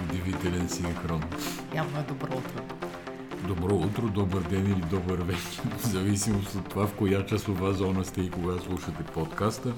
удивителен синхрон. Явно е добро утро. Добро утро, добър ден или добър вечер, в зависимост от това в коя часова зона сте и кога слушате подкаста.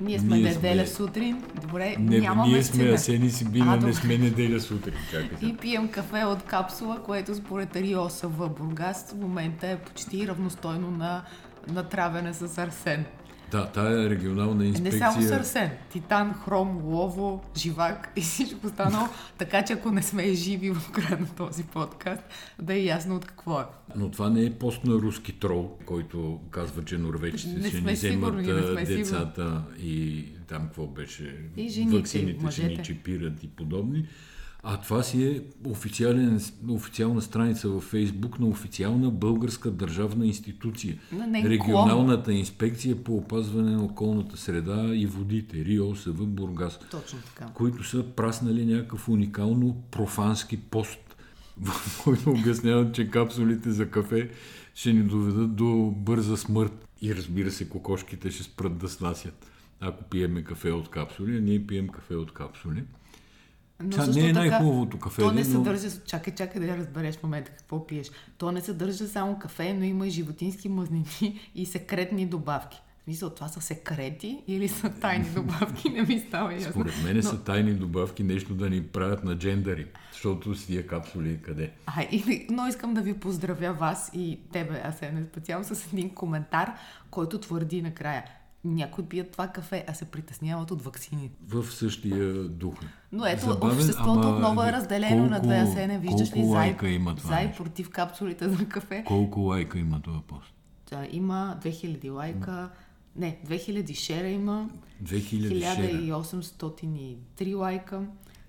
Ние сме Ние неделя сме- сутрин. Добре, Не, нямаме ние сме. Асени Сибина, не сме неделя сутрин. Чакайте. И пием кафе от капсула, което според РИОСА в Бургас в момента е почти равностойно на натравяне с арсен. Да, тая регионална Не инспекция... само с арсен. Титан, хром, лово, живак и всичко останало. така че ако не сме живи в края на този подкаст, да е ясно от какво е. Но това не е пост на руски трол, който казва, че норвежците Не ще ни вземат сигурни, не децата и там какво беше, И жените, ваксините ще ни чипират и подобни. А това си е официална страница във Фейсбук на официална българска държавна институция. Нейн Регионалната инспекция по опазване на околната среда и водите, РИОСВ Бургас, Точно така. които са праснали някакъв уникално профански пост, в който обясняват, че капсулите за кафе ще ни доведат до бърза смърт. И разбира се, кокошките ще спрат да снасят. Ако пиеме кафе от капсули, а ние пием кафе от капсули. Но също не е най-хубавото кафе, То не но- съдържа, чакай, чакай да я разбереш в момента какво пиеш. То не съдържа само кафе, но има и животински мазнини и секретни добавки. Смисъл, това са секрети или са тайни добавки, не ми става ясно. Според мен са тайни добавки нещо да ни правят на джендари, защото с тия капсули къде. А, и, но искам да ви поздравя вас и тебе, Асене, специално с един коментар, който твърди накрая. Някои пият това кафе, а се притесняват от ваксини. В същия дух. Но ето, Забавен, обществото ама отново е разделено на колко- две Асене. Виждаш ли колко за, лайка има това за и нещо? против капсулите за кафе? Колко лайка има този пост? Да, има 2000 лайка, не, 2000 шера има, 2000 шера. 1803 лайка,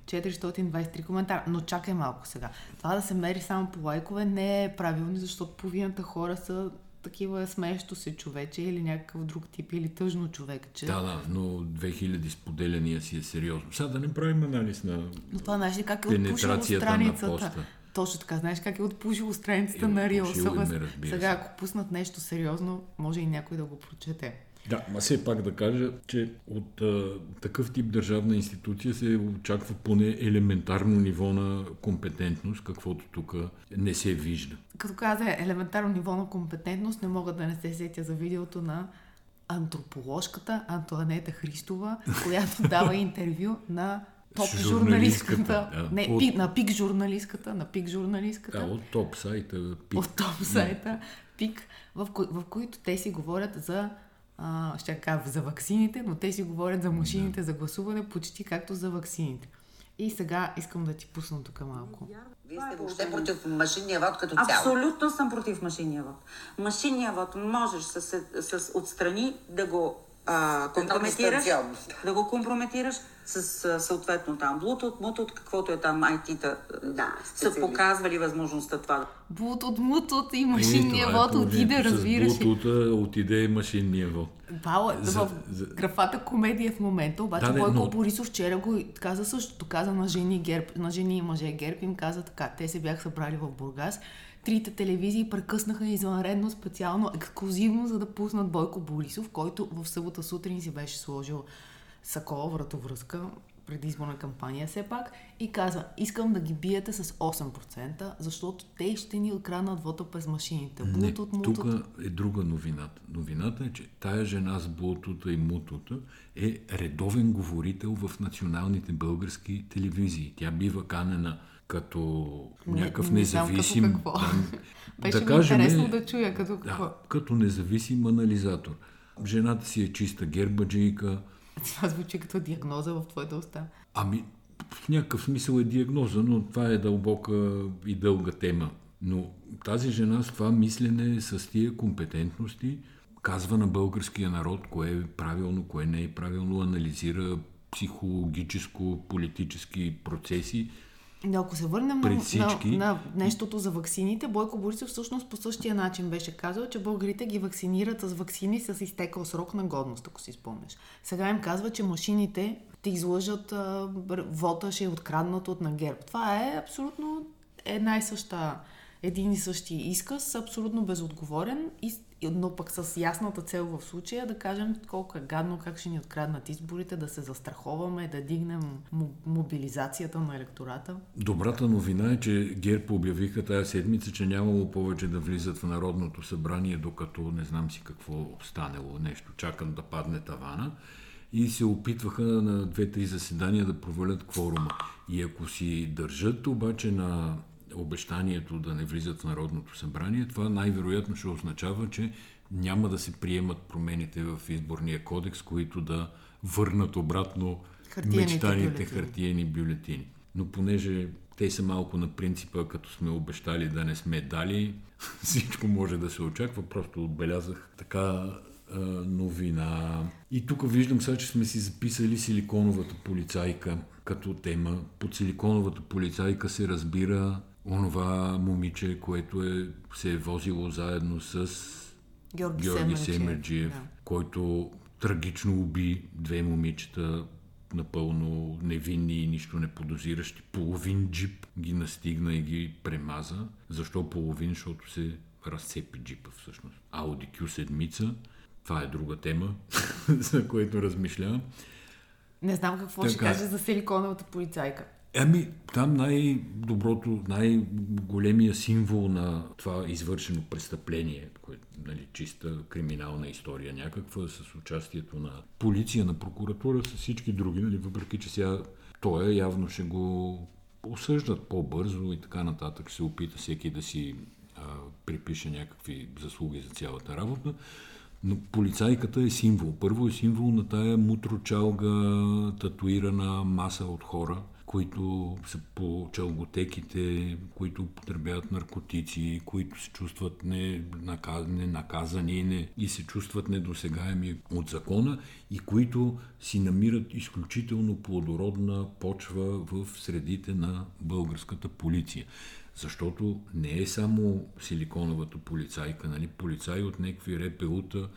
423 коментара. Но чакай малко сега. Това да се мери само по лайкове не е правилно, защото половината хора са такива смеещо се човече или някакъв друг тип, или тъжно човече. Да, да, но 2000 споделяния си е сериозно. Сега да не правим анализ на... Но това знаеш ли как е отпушило страницата? поста. Точно така, знаеш как е отпушило страницата Е, на Рио. Сега, се. ако пуснат нещо сериозно, може и някой да го прочете. Да, ма все пак да кажа, че от а, такъв тип държавна институция се очаква поне елементарно ниво на компетентност, каквото тук не се вижда. Като каза елементарно ниво на компетентност, не мога да не се сетя за видеото на антроположката Антуанета Христова, която дава интервю на топ Журналистката, журналистката, да. не, От- пик, на пик журналистката, на пик журналистката, Да, от топ сайта пик. от топ сайта ПИК, в, кои, в които те си говорят за а, ще кажа за ваксините, но те си говорят за машините за гласуване почти както за ваксините. И сега искам да ти пусна тук малко. Вие сте въобще против машинния вод като цяло. Абсолютно съм против машинния вод. Машинния вод можеш с, с отстрани да го а, компрометираш, да го компрометираш с а, съответно там Bluetooth, Bluetooth, каквото е там IT-та, Да, са показвали възможността това. Блутот, мутот и Е, машинния е вод отиде, положението. разбираш С ли. Bluetooth отиде машинния вод. Пала, За- в за- графата комедия в момента, обаче Да, Бойко но- Борисов вчера го каза същото. Каза на жени, герб, на жени и мъже герб им каза така. Те се бяха събрали в Бургас. Трите телевизии прекъснаха извънредно, специално, ексклюзивно, за да пуснат Бойко Борисов, който в събота сутрин си беше сложил сакола, вратовръзка, предизборна кампания все пак, и каза, искам да ги биете с 8%, защото те ще ни откраднат вода през машините. Не, Блутот, мутот. тук е друга новината. Новината е, че тая жена с блутута и мутута е редовен говорител в националните български телевизии. Тя бива канена като Не- някакъв не независим... какво. там, Беше ми кажем, интересно да чуя като какво. Да, като независим анализатор. Жената си е чиста гербаджийка. Това звучи като диагноза в твоята уста. Ами, в някакъв смисъл е диагноза, но това е дълбока и дълга тема. Но тази жена с това мислене, с тия компетентности, казва на българския народ кое е правилно, кое не е правилно, анализира психологическо-политически процеси. Но ако се върнем Пред всички. на, на нещото за ваксините, Бойко Борисов всъщност по същия начин беше казал, че българите ги вакцинират с ваксини с изтекал срок на годност, ако си спомнеш. Сега им казва, че машините те излъжат, а, вота ще е откраднат от на ГЕРБ. Това е абсолютно една и съща, един и същи изказ, абсолютно безотговорен И- Но пък с ясната цел в случая да кажем колко е гадно, как ще ни откраднат изборите, да се застраховаме, да дигнем мо- мобилизацията на електората. Добрата новина е, че ГЕРБ обявиха тази седмица, че нямало повече да влизат в Народното събрание, докато не знам си какво станело нещо, чакат да падне тавана и се опитваха на две-три заседания да провалят кворума. И ако си държат обаче на обещанието да не влизат в Народното събрание, това най-вероятно ще означава, че няма да се приемат промените в изборния кодекс, които да върнат обратно Хартиените мечтаните бюлетини. хартиени бюлетини. Но понеже те са малко на принципа, като сме обещали да не сме дали, всичко може да се очаква. Просто отбелязах така а, новина. И тук виждам сега, че сме си записали силиконовата полицайка като тема. Под силиконовата полицайка се разбира онова момиче, което е, се е возило заедно с Георги, Георги Семерджиев. Да. който трагично уби две момичета, напълно невинни и нищо не подозиращи. Половин джип ги настигна и ги премаза. Защо половин? Защото се разцепи джипа всъщност. Ауди Q7, това е друга тема, за което размишлявам. Не знам какво ще Така е. каже за силиконовата полицайка. Ами, там най-доброто, най-големия символ на това извършено престъпление, което, нали, чиста криминална история някаква, с участието на полиция, на прокуратура, с всички други, нали, въпреки че сега той явно ще го осъждат по-бързо и така нататък, се опита всеки да си а, припише някакви заслуги за цялата работа. Но полицайката е символ. Първо е символ на тая мутрочалга, татуирана маса от хора, които са по чалготеките, които употребяват наркотици, които се чувстват ненаказ- ненаказани не, и се чувстват недосегаеми от закона и които си намират изключително плодородна почва в средите на българската полиция. Защото не е само силиконовата полицайка, нали? полицаи от някакви РПУ-та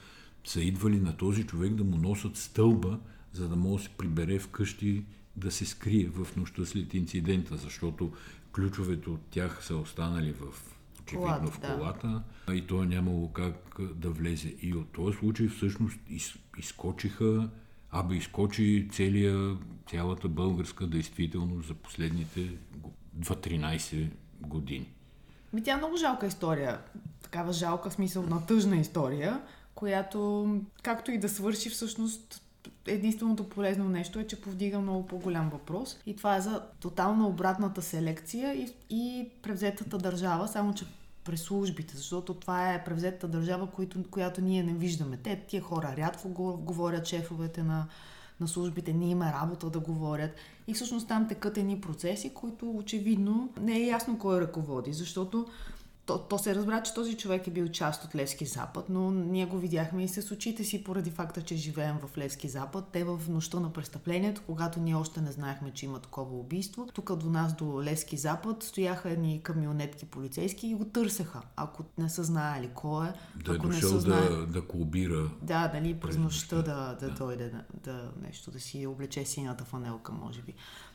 са идвали на този човек да му носят стълба, за да може да се прибере вкъщи да се скрие в нощта след инцидента, защото ключовете от тях са останали в очевидно Колата, в да. колата и той нямало как да влезе. И от този случай всъщност из, изкочиха, абе изкочи целия, цялата българска действителност за последните го- 2-13 години. Ми тя е много жалка история. Такава жалка смисъл на тъжна история, която, както и да свърши, всъщност единственото полезно нещо е, че повдига много по-голям въпрос. И това е за тотално обратната селекция и, и превзетата държава, само че през службите, защото това е превзетата държава, която, която ние не виждаме. Те, тия хора рядко го- говорят шефовете на, на службите, не има работа да говорят. И всъщност там текат едни процеси, които очевидно не е ясно кой ръководи, защото то, то се разбра, че този човек е бил част от Левски Запад, но ние го видяхме и с очите си поради факта, че живеем в Левски Запад. Те в нощта на престъплението, когато ние още не знаехме, че има такова убийство, тук до нас, до Левски Запад, стояха едни камионетки полицейски и го търсеха. Ако не са знаели кой е, Да е ако не дошъл са знаели... да, да колбира Да, нали, през нощта, да, да, да. дойде да, да, нещо, да си облече синята фанелка, може би.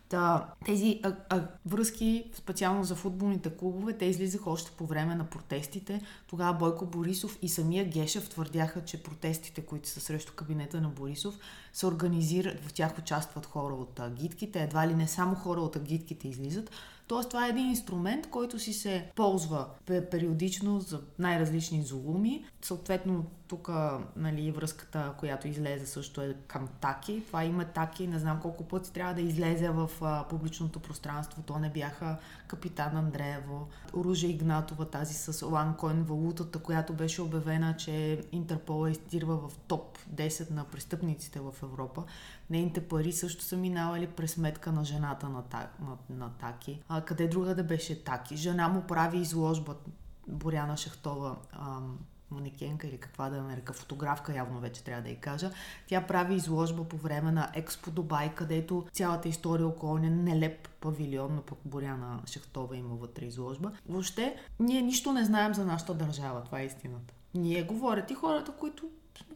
Та, тези а, а, връзки, специално за футболните клубове, те излизаха още по време на протестите. Тогава Бойко Борисов и самия Гешев твърдяха, че протестите, които са срещу кабинета на Борисов, се организират, в тях участват хора от агитките, едва ли не само хора от агитките излизат. Тоест, това е един инструмент, който си се ползва пе- периодично за най-различни зулуми. Съответно, тук нали, връзката, която излезе също е към Таки. Това има Таки, не знам колко пъти трябва да излезе в а, публичното пространство. То не бяха Капитан Андреево, Ружа Игнатова, тази с Ланкоин, валутата, която беше обявена, че Интерпол е в топ 10 на престъпниците в Европа. Нейните пари също са минавали през сметка на жената на, Та- на, на Таки. А къде друга да беше Таки? Жена му прави изложба, Боряна Шахтова, ам, манекенка или каква да я нарека, фотографка явно вече трябва да я кажа. Тя прави изложба по време на Експо Дубай, където цялата история около нелеп павилион, пък Боряна Шахтова има вътре изложба. Въобще, ние нищо не знаем за нашата държава, това е истината. Ние говорят и хората, които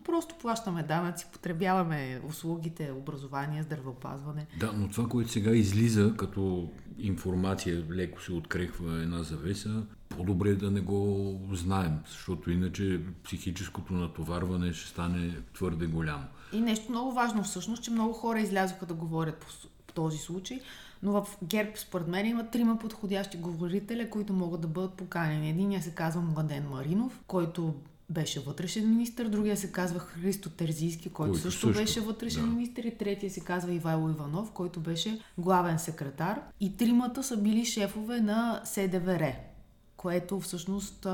просто плащаме данъци, потребяваме услугите, образование, здравеопазване. Да, но това, което сега излиза като информация, леко се открехва една завеса, по-добре да не го знаем, защото иначе психическото натоварване ще стане твърде голямо. И нещо много важно всъщност, че много хора излязоха да говорят по, този случай, но в ГЕРБ според мен има трима подходящи говорителя, които могат да бъдат поканени. Единия се казва Младен Маринов, който беше вътрешен министр, другия се казва Христо Терзийски, който, който също, също беше вътрешен да. министр и третия се казва Ивайло Иванов, който беше главен секретар. И тримата са били шефове на СДВР, което всъщност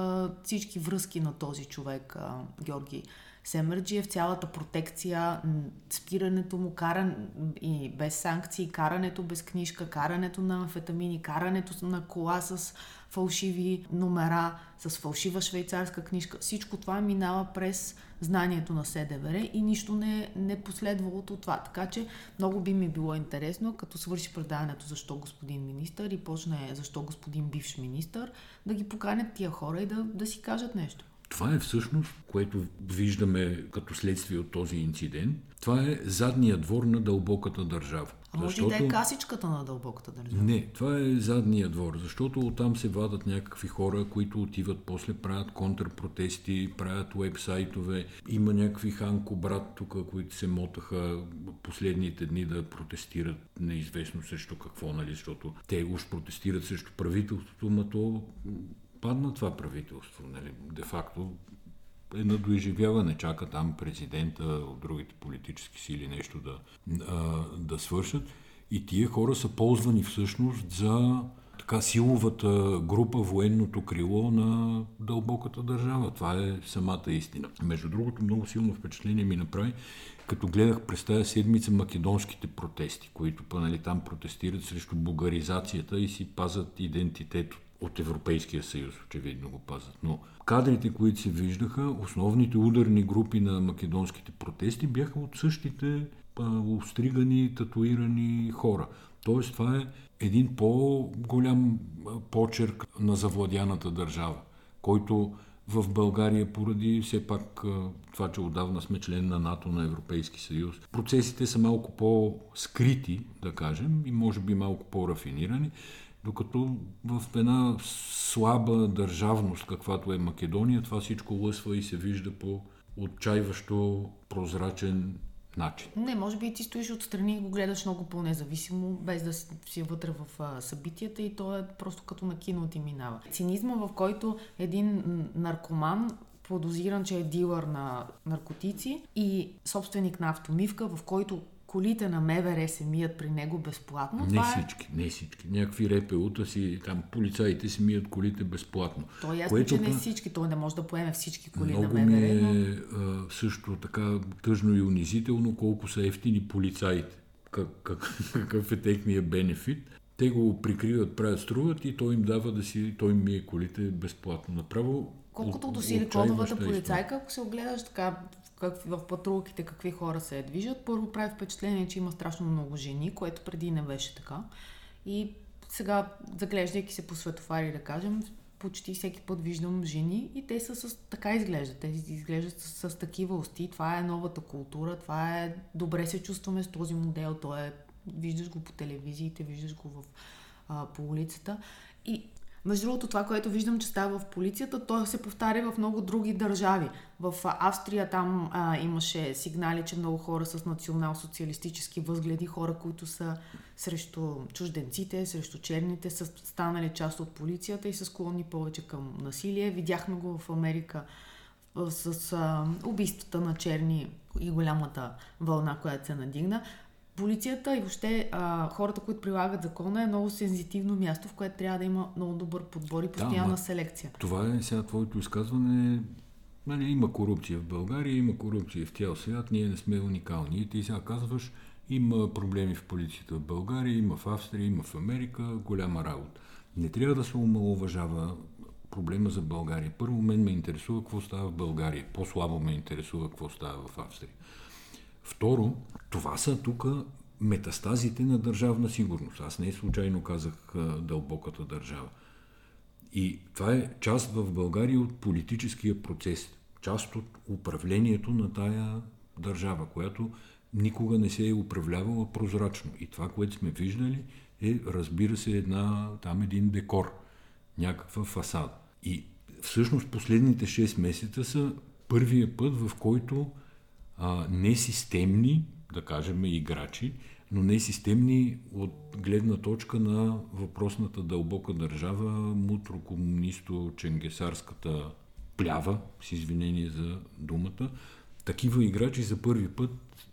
всички връзки на този човек, Георги Семерджиев, цялата протекция, спирането му, каран и без санкции, карането без книжка, карането на амфетамини, карането на кола с фалшиви номера, с фалшива швейцарска книжка. Всичко това минава през знанието на СДВР и нищо не, не последва от това. Така че много би ми било интересно, като свърши предаването защо господин министър и почне защо господин бивш министър, да ги поканят тия хора и да, да си кажат нещо. Това е всъщност, което виждаме като следствие от този инцидент. Това е задния двор на дълбоката държава. А може защото... и да е касичката на дълбоката държава. Не, това е задния двор, защото оттам се вадат някакви хора, които отиват после, правят контрпротести, правят уебсайтове. Има някакви Ханко брат тук, които се мотаха последните дни да протестират неизвестно срещу какво, нали, защото те уж протестират срещу правителството, но то падна това правителство. Нали? Де-факто е на доизживяване. Чака там президента от другите политически сили нещо да, да, да свършат. И тия хора са ползвани всъщност за така силовата група, военното крило на дълбоката държава. Това е самата истина. Между другото, много силно впечатление ми направи, като гледах през тази седмица македонските протести, които па, нали, там протестират срещу бугаризацията и си пазат идентитет от Европейския съюз, очевидно го пазят. Но кадрите, които се виждаха, основните ударни групи на македонските протести бяха от същите остригани, татуирани хора. Тоест това е един по-голям почерк на завладяната държава, който в България поради все пак това, че отдавна сме член на НАТО, на Европейски съюз. Процесите са малко по-скрити, да кажем, и може би малко по-рафинирани. Докато в една слаба държавност, каквато е Македония, това всичко лъсва и се вижда по отчаиващо прозрачен начин. Не, може би ти стоиш отстрани и го гледаш много по-независимо, без да си вътре в събитията и то е просто като на кино ти минава. Цинизма, в който един наркоман подозиран, че е дилър на наркотици и собственик на автомивка, в който колите на МВР се мият при него безплатно. Не това е- всички, е... не всички. Някакви РПУ-та си, там полицаите си мият колите безплатно. То е ясно, което, че не всички, той не може да поеме всички коли много на МВР. Ми е но... също така тъжно и унизително колко са ефтини полицаите. Как, как, какъв е техния бенефит. Те го прикриват, правят, струват и той им дава да си, той им мие колите безплатно. Направо Колкото до силиконовата полицайка, ако се огледаш така как, в патрулките какви хора се движат, първо прави впечатление, че има страшно много жени, което преди не беше така. И сега, заглеждайки се по светофари, да кажем, почти всеки път виждам жени и те са с, така изглеждат. Те изглеждат с, с такива усти. Това е новата култура, това е добре се чувстваме с този модел. То е, виждаш го по телевизиите, виждаш го в, а, по улицата. И между другото, това, което виждам, че става в полицията, то се повтаря в много други държави. В Австрия там а, имаше сигнали, че много хора с национал-социалистически възгледи, хора, които са срещу чужденците, срещу черните, са станали част от полицията и са склонни повече към насилие. Видяхме го в Америка с а, убийствата на черни и голямата вълна, която се надигна полицията и въобще а, хората, които прилагат закона е много сензитивно място, в което трябва да има много добър подбор и постоянна да, селекция. Това е сега твоето изказване. Нали, има корупция в България, има корупция в цял свят, ние не сме уникални. И ти сега казваш, има проблеми в полицията в България, има в Австрия, има в Америка, голяма работа. Не трябва да се омалуважава проблема за България. Първо мен ме интересува какво става в България. По-слабо ме интересува какво става в Австрия. Второ, това са тук метастазите на държавна сигурност. Аз не случайно казах дълбоката държава. И това е част в България от политическия процес, част от управлението на тая държава, която никога не се е управлявала прозрачно. И това, което сме виждали, е, разбира се, една, там един декор, някаква фасада. И всъщност последните 6 месеца са първия път, в който а, несистемни, да кажем, играчи, но не системни от гледна точка на въпросната дълбока държава, мутро-комунисто-ченгесарската плява, с извинение за думата, такива играчи за първи път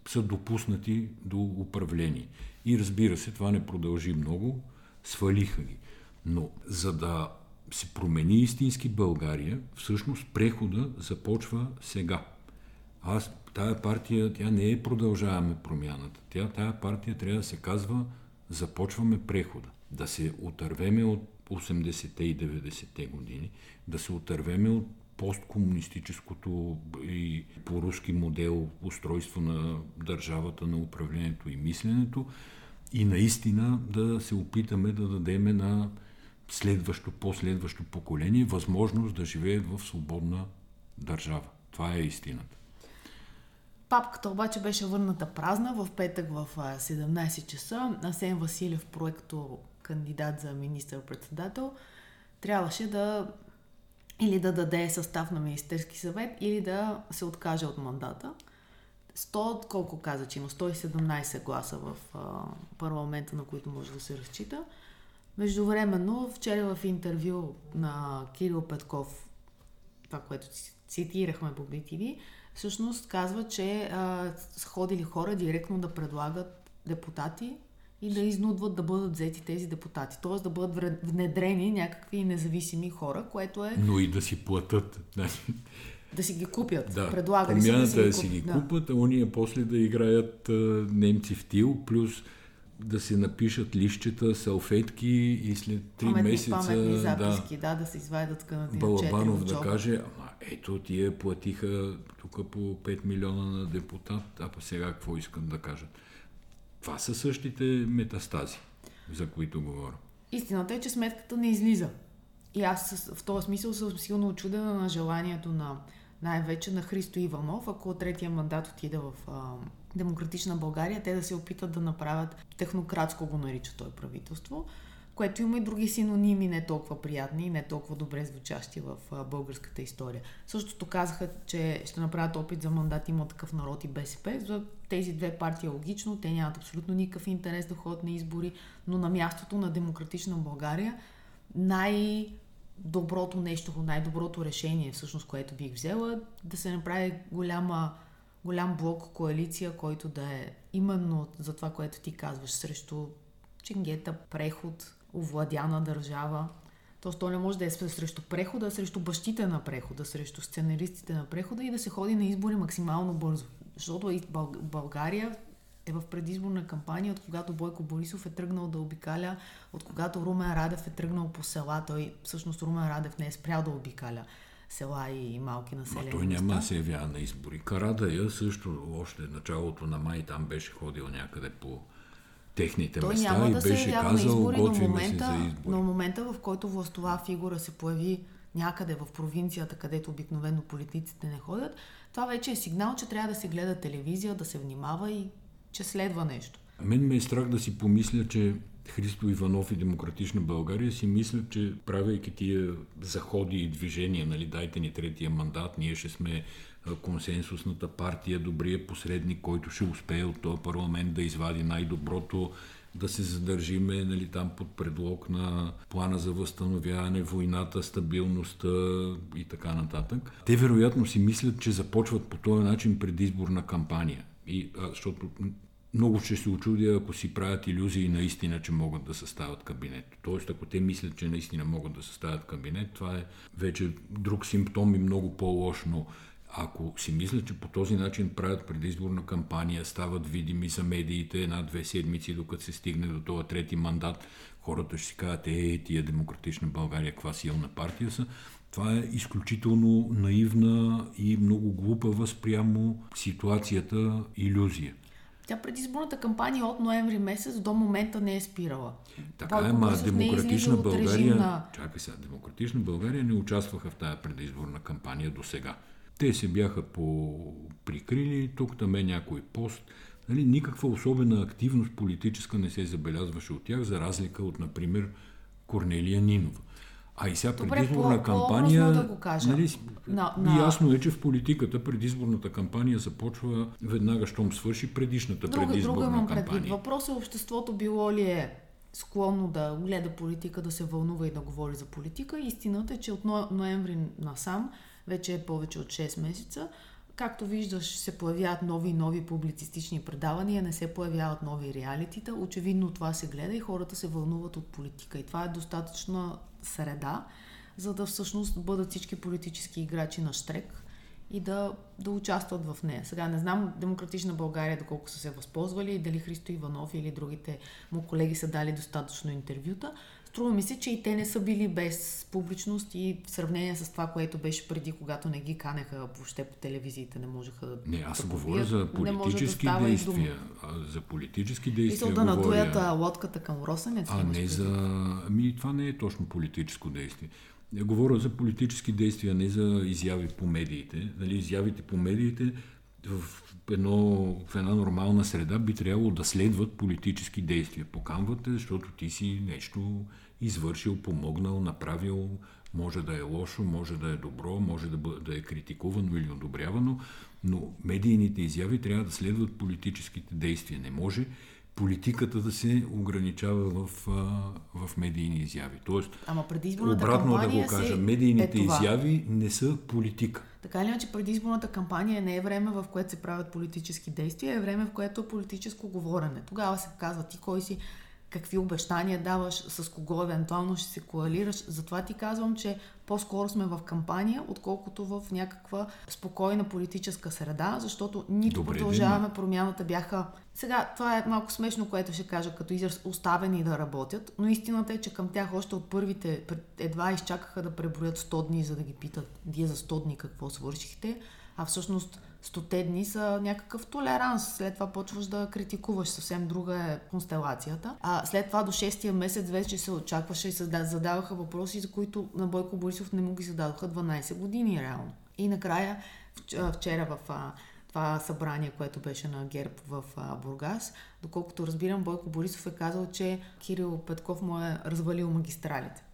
са допуснати до управление. И разбира се, това не продължи много, свалиха ги. Но за да се промени истински България, всъщност прехода започва сега. Аз, тая партия, тя не е продължаваме промяната. Тя, тая партия трябва да се казва започваме прехода. Да се отървеме от 80-те и 90-те години, да се отървеме от посткомунистическото и по-руски модел устройство на държавата, на управлението и мисленето и наистина да се опитаме да дадеме на следващо, последващо поколение възможност да живеят в свободна държава. Това е истината. Папката обаче беше върната празна в петък в 17 часа. Асен Василев, проекто кандидат за министър-председател, трябваше да или да даде състав на Министерски съвет, или да се откаже от мандата. 100, колко каза, че има 117 гласа в а, парламента, на които може да се разчита. Междувременно, вчера в интервю на Кирил Петков, това, което цитирахме по BTV, всъщност казва, че а, ходили хора директно да предлагат депутати и да изнудват да бъдат взети тези депутати. Т.е. да бъдат внедрени някакви независими хора, което е... Но и да си платят. Да си ги купят. Да. Предлагали Промяната се да е си ги, да си ги да. купат, а уния после да играят а, немци в тил, плюс да се напишат лищета, салфетки и след три паметни, месеца паметни записки, да, да, се извадят скънати Балабанов да каже, ама ето тия платиха тук по 5 милиона на депутат, а па сега какво искат да кажат. Това са същите метастази, за които говоря. Истината е, че сметката не излиза. И аз в този смисъл съм силно очудена на желанието на най-вече на Христо Иванов, ако третия мандат отиде в Демократична България, те да се опитат да направят технократско го нарича той правителство, което има и други синоними, не толкова приятни и не толкова добре звучащи в българската история. Същото казаха, че ще направят опит за мандат има такъв народ и БСП. За тези две партии е логично, те нямат абсолютно никакъв интерес да ходят на избори, но на мястото на Демократична България най-доброто нещо, най-доброто решение, всъщност, което бих взела, да се направи голяма, голям блок коалиция, който да е именно за това, което ти казваш, срещу ченгета, преход, овладяна държава. Тоест, то не може да е срещу прехода, а срещу бащите на прехода, срещу сценаристите на прехода и да се ходи на избори максимално бързо. Защото България е в предизборна кампания, от когато Бойко Борисов е тръгнал да обикаля, от когато Румен Радев е тръгнал по села. Той всъщност Румен Радев не е спрял да обикаля села и малки населени той няма да се явява на избори. Карадая също още началото на май там беше ходил някъде по техните Той места няма и да се беше на казал, избори, но момента, се за избори. но момента, в който властова фигура се появи някъде в провинцията, където обикновено политиците не ходят, това вече е сигнал, че трябва да се гледа телевизия, да се внимава и че следва нещо. Мен ме е страх да си помисля, че Христо Иванов и Демократична България си мислят, че правейки тия заходи и движения, нали, дайте ни третия мандат, ние ще сме консенсусната партия, добрия посредник, който ще успее от този парламент да извади най-доброто, да се задържиме нали, там под предлог на плана за възстановяване, войната, стабилността и така нататък. Те вероятно си мислят, че започват по този начин предизборна кампания. И, а, защото много ще се очудя, ако си правят иллюзии наистина, че могат да съставят кабинет. Тоест, ако те мислят, че наистина могат да съставят кабинет, това е вече друг симптом и много по-лош, но ако си мислят, че по този начин правят предизборна кампания, стават видими за медиите една-две седмици, докато се стигне до този трети мандат, хората ще си кажат, е, тия демократична България, каква силна партия са. Това е изключително наивна и много глупава спрямо ситуацията иллюзия. Тя предизборната кампания от ноември месец до момента не е спирала. Така Бойко е, ма е демократична режим България, на- чакай сега, демократична България не участваха в тази предизборна кампания до сега. Те се бяха по прикрили, тук там е някой пост. Нали, никаква особена активност политическа не се забелязваше от тях, за разлика от, например, Корнелия Нинова. А и сега Добре, предизборна по- кампания... да го кажа. Нали, На- на- Ясно е, че в политиката предизборната кампания започва веднага, щом свърши предишната Друга, предизборна друга имам предвид. кампания. Въпросът е обществото било ли е склонно да гледа политика, да се вълнува и да говори за политика. Истината е, че от но- ноември насам, вече е повече от 6 месеца, както виждаш, се появяват нови и нови публицистични предавания, не се появяват нови реалитита. Очевидно това се гледа и хората се вълнуват от политика. И това е достатъчна среда, за да всъщност бъдат всички политически играчи на штрек и да, да участват в нея. Сега не знам Демократична България доколко са се възползвали и дали Христо Иванов или другите му колеги са дали достатъчно интервюта. Струва ми се, че и те не са били без публичност и в сравнение с това, което беше преди, когато не ги канеха въобще по телевизиите, не можеха да Не, аз да говоря за да политически дума. действия. За политически действия да говоря. надуят а, лодката към Росенец. А не за... Ами това не е точно политическо действие. Я говоря за политически действия, не за изяви по медиите. Нали, изявите по медиите в, едно, в една нормална среда би трябвало да следват политически действия. Поканвате, защото ти си нещо извършил, помогнал, направил. Може да е лошо, може да е добро, може да, бъ- да е критикувано или одобрявано, но медийните изяви трябва да следват политическите действия. Не може политиката да се ограничава в, в медийни изяви. Тоест, Ама предизборната обратно да го кажа, медийните е това. изяви не са политика. Така или иначе, предизборната кампания не е време, в което се правят политически действия, е време, в което е политическо говорене. Тогава се казва ти кой си, какви обещания даваш, с кого евентуално ще се коалираш. Затова ти казвам, че по-скоро сме в кампания, отколкото в някаква спокойна политическа среда, защото нито Добре, продължаваме промяната бяха... Сега, това е малко смешно, което ще кажа като израз оставени да работят, но истината е, че към тях още от първите едва изчакаха да преброят 100 дни, за да ги питат вие за 100 дни какво свършихте, а всъщност 100 дни са някакъв толеранс. След това почваш да критикуваш. Съвсем друга е констелацията. А след това до 6-я месец вече се очакваше и задаваха въпроси, за които на Бойко Борисов не му ги зададоха 12 години реално. И накрая вч- вчера в това събрание, което беше на ГЕРБ в Бургас, доколкото разбирам, Бойко Борисов е казал, че Кирил Петков му е развалил магистралите.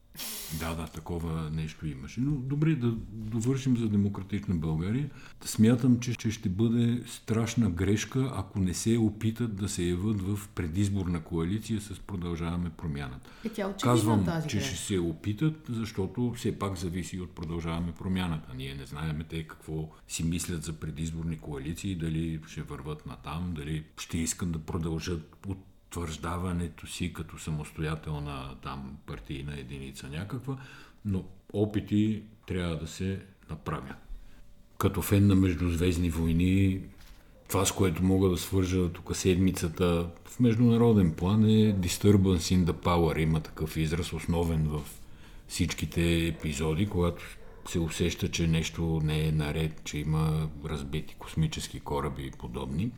Да, да, такова нещо имаше. Но добре, да довършим за демократична България. Смятам, че, че ще бъде страшна грешка, ако не се опитат да се яват в предизборна коалиция с Продължаваме промяната. Е, тя Казвам, тази че ще се опитат, защото все пак зависи от Продължаваме промяната. Ние не знаем те какво си мислят за предизборни коалиции, дали ще върват натам, дали ще искат да продължат утвърждаването си като самостоятелна там партийна единица някаква, но опити трябва да се направят. Като фен на Междузвездни войни, това с което мога да свържа тук седмицата в международен план е Disturbance in the Power. Има такъв израз, основен в всичките епизоди, когато се усеща, че нещо не е наред, че има разбити космически кораби и подобни.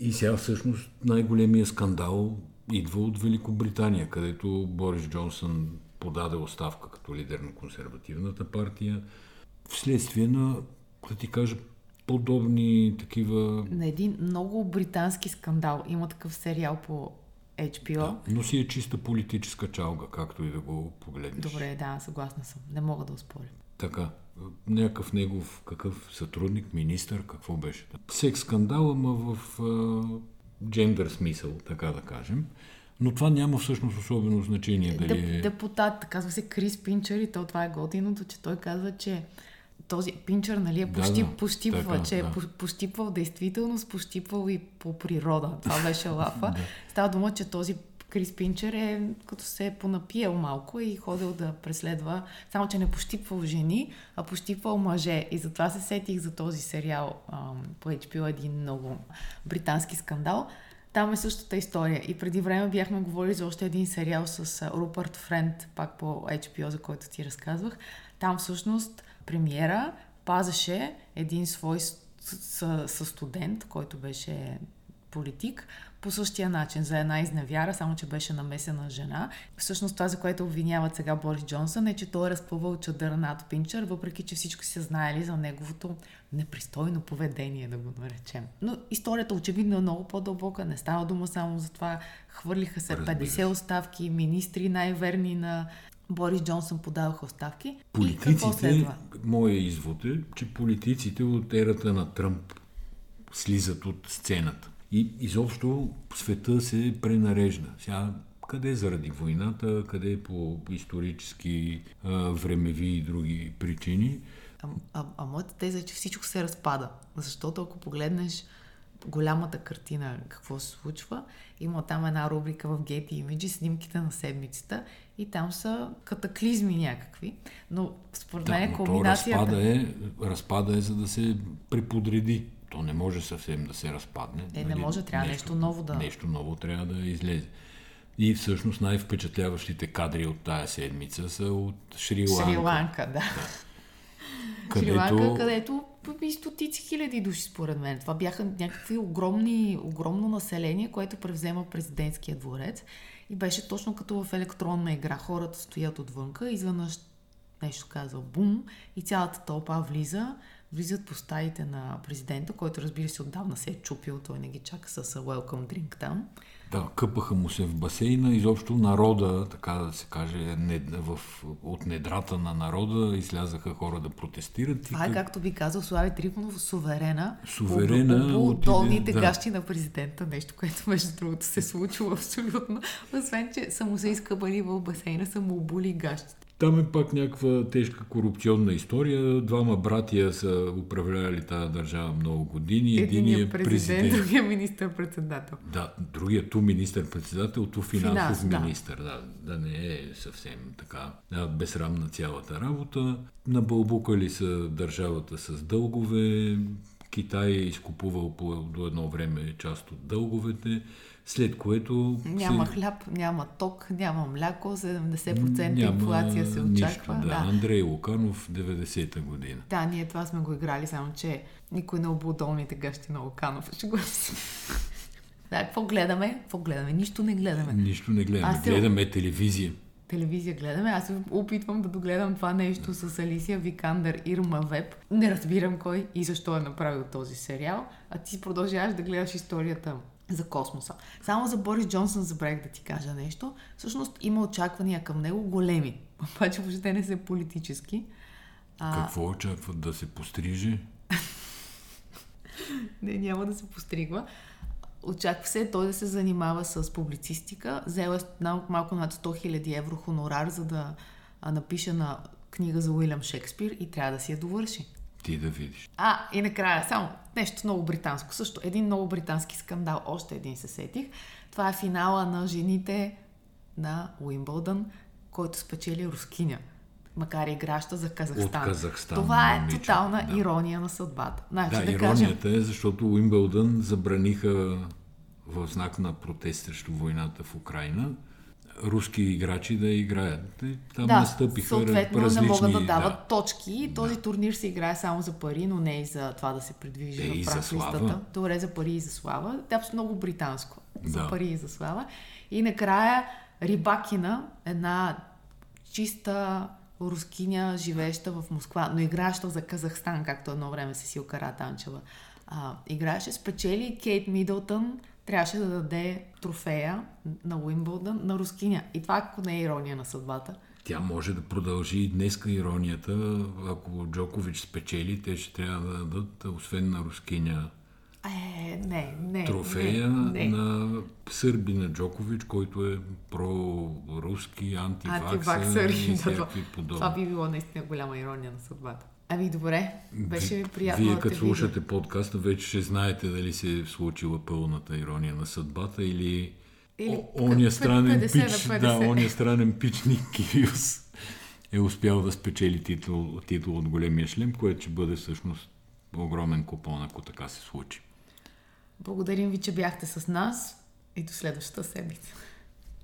И сега всъщност най-големия скандал идва от Великобритания, където Борис Джонсън подаде оставка като лидер на консервативната партия, вследствие на, да ти кажа, подобни такива... На един много британски скандал. Има такъв сериал по HBO. Да, но си е чиста политическа чалга, както и да го погледнеш. Добре, да, съгласна съм. Не мога да успоря. Така, някакъв негов, какъв сътрудник, министър, какво беше? Секс скандал, ама в джендър смисъл, така да кажем. Но това няма всъщност особено значение. Дали Деп, е... депутат, казва се Крис Пинчер и то това е готиното, че той казва, че този Пинчер нали, е Да, пощип, да, пощипва, така, че е да. по- пощипвал действителност, пощипвал и по природа. Това беше лафа. Става дума, че този Крис Пинчер е като се е понапиел малко и ходил да преследва, само че не пощипвал жени, а пощипвал мъже. И затова се сетих за този сериал ам, по HBO, един много британски скандал. Там е същата история. И преди време бяхме говорили за още един сериал с Рупърт Френд, пак по HBO, за който ти разказвах. Там всъщност премиера пазеше един свой с, с, с студент, който беше политик, по същия начин, за една изневяра, само че беше намесена жена. Всъщност това, за което обвиняват сега Борис Джонсън, е, че той е разпъвал чадър над Пинчер, въпреки че всички са знаели за неговото непристойно поведение, да го наречем. Но историята очевидно е много по-дълбока, не става дума само за това. Хвърлиха се Разбира 50 се. оставки, министри най-верни на Борис Джонсън подаваха оставки. Политиците, моя извод е, че политиците от ерата на Тръмп слизат от сцената. И изобщо света се пренарежда. Сега, къде заради войната, къде по исторически, а, времеви и други причини. А, а, а моята теза е, че всичко се разпада. Защото ако погледнеш голямата картина, какво се случва, има там една рубрика в Getty Images, снимките на седмицата и там са катаклизми някакви. Но според мен но то комбинацията... разпада е, разпада е за да се преподреди. То не може съвсем да се разпадне. Е, не може, трябва нещо ново да- Нещо ново трябва да излезе. И всъщност най-впечатляващите кадри от тая седмица са от Шри-Ланка. Шри-Ланка, да. където Шри-Ланка, където и стотици хиляди души, според мен. Това бяха някакви огромни, огромно население, което превзема президентския дворец. И беше точно като в електронна игра. Хората стоят отвънка, изведнъж нещо казва бум и цялата тълпа влиза. Влизат по стаите на президента, който разбира се отдавна се е чупил, той не ги чака с welcome drink там. Да, къпаха му се в басейна, изобщо народа, така да се каже, не, в, от недрата на народа излязаха хора да протестират. Това е, как- както би казал Слави Трифонов, суверена. Суверена долните да. гащи на президента. Нещо, което между другото се случва абсолютно. Освен, че са му се изкъбали в басейна, са му обули гащите. Там е пак някаква тежка корупционна история. Двама братия са управлявали тази държава много години. Единият е президент, другия министър-председател. Да, другият ту министър-председател, ту финансов Финанс, да. министър. Да. да, не е съвсем така да, безсрамна цялата работа. Набълбукали са държавата с дългове. Китай е изкупувал по, до едно време част от дълговете, след което... Няма се- хляб, няма ток, няма мляко, 70% няма инфлация се очаква. Нищо, да. да. Андрей Луканов, 90-та година. Да, ние това сме го играли, само че никой не обул долните гащи на Луканов. Ще го Да, какво гледаме? Какво гледаме? Нищо не гледаме. Нищо не гледаме. Аз се- Гледаме телевизия. телевизия гледаме. Аз се опитвам да догледам това нещо с Алисия Викандър, Ирма Веб. Не разбирам кой и защо е направил този сериал, а ти продължаваш да гледаш историята за космоса. Само за Борис Джонсън забравих да ти кажа нещо. Всъщност има очаквания към него големи, обаче въобще не са политически. А, Какво очакват да се постриже? Не, няма да се постригва. Очаква се той да се занимава с публицистика. Взел е малко над 100 000 евро хонорар, за да напише на книга за Уилям Шекспир и трябва да си я довърши. Ти да видиш. А, и накрая, само нещо много британско. Също един много британски скандал, още един се сетих. Това е финала на жените на Уимбълдън, който спечели рускиня. Макар и играща за Казахстан. От Казахстан, Това е момиче, тотална да. ирония на съдбата. Значи, Да, да, кажем, иронията е, защото Уимбълдън забраниха в знак на протест срещу войната в Украина руски играчи да играят. Там да, настъпиха съответно различни... не могат да дават да. точки. Този турнир се играе само за пари, но не и за това да се придвижи Е, в за слава. Добре, за пари и за слава. Тя е много британско. За Да. пари и за слава. И накрая Рибакина, една чиста рускиня, живееща в Москва, но играеща за Казахстан, както едно време Сесилка Ратанчева. А, играеше, спечели Кейт Мидълтън, трябваше да даде трофея на Уимбълдън на рускиня. И това, ако не е ирония на съдбата. Тя може да продължи и днеска иронията. Ако Джокович спечели, те ще трябва да дадат, освен на рускиня, Е, не, не. трофея не, не. на Сърбина Джокович, който е про-руски, антиваксър Антиваксър. и всякакви това подобни. би било наистина голяма ирония на съдбата. Ами добре, беше приятно Вие да като слушате подкаста, вече ще знаете дали се е случила пълната ирония на съдбата или, Или О, ония странен 50 на пич, 50. да, ония странен пич Ник Кириус е успял да спечели титул, титул от големия шлем, което ще бъде всъщност огромен купон, ако така се случи. Благодарим ви, че бяхте с нас и до следващата седмица.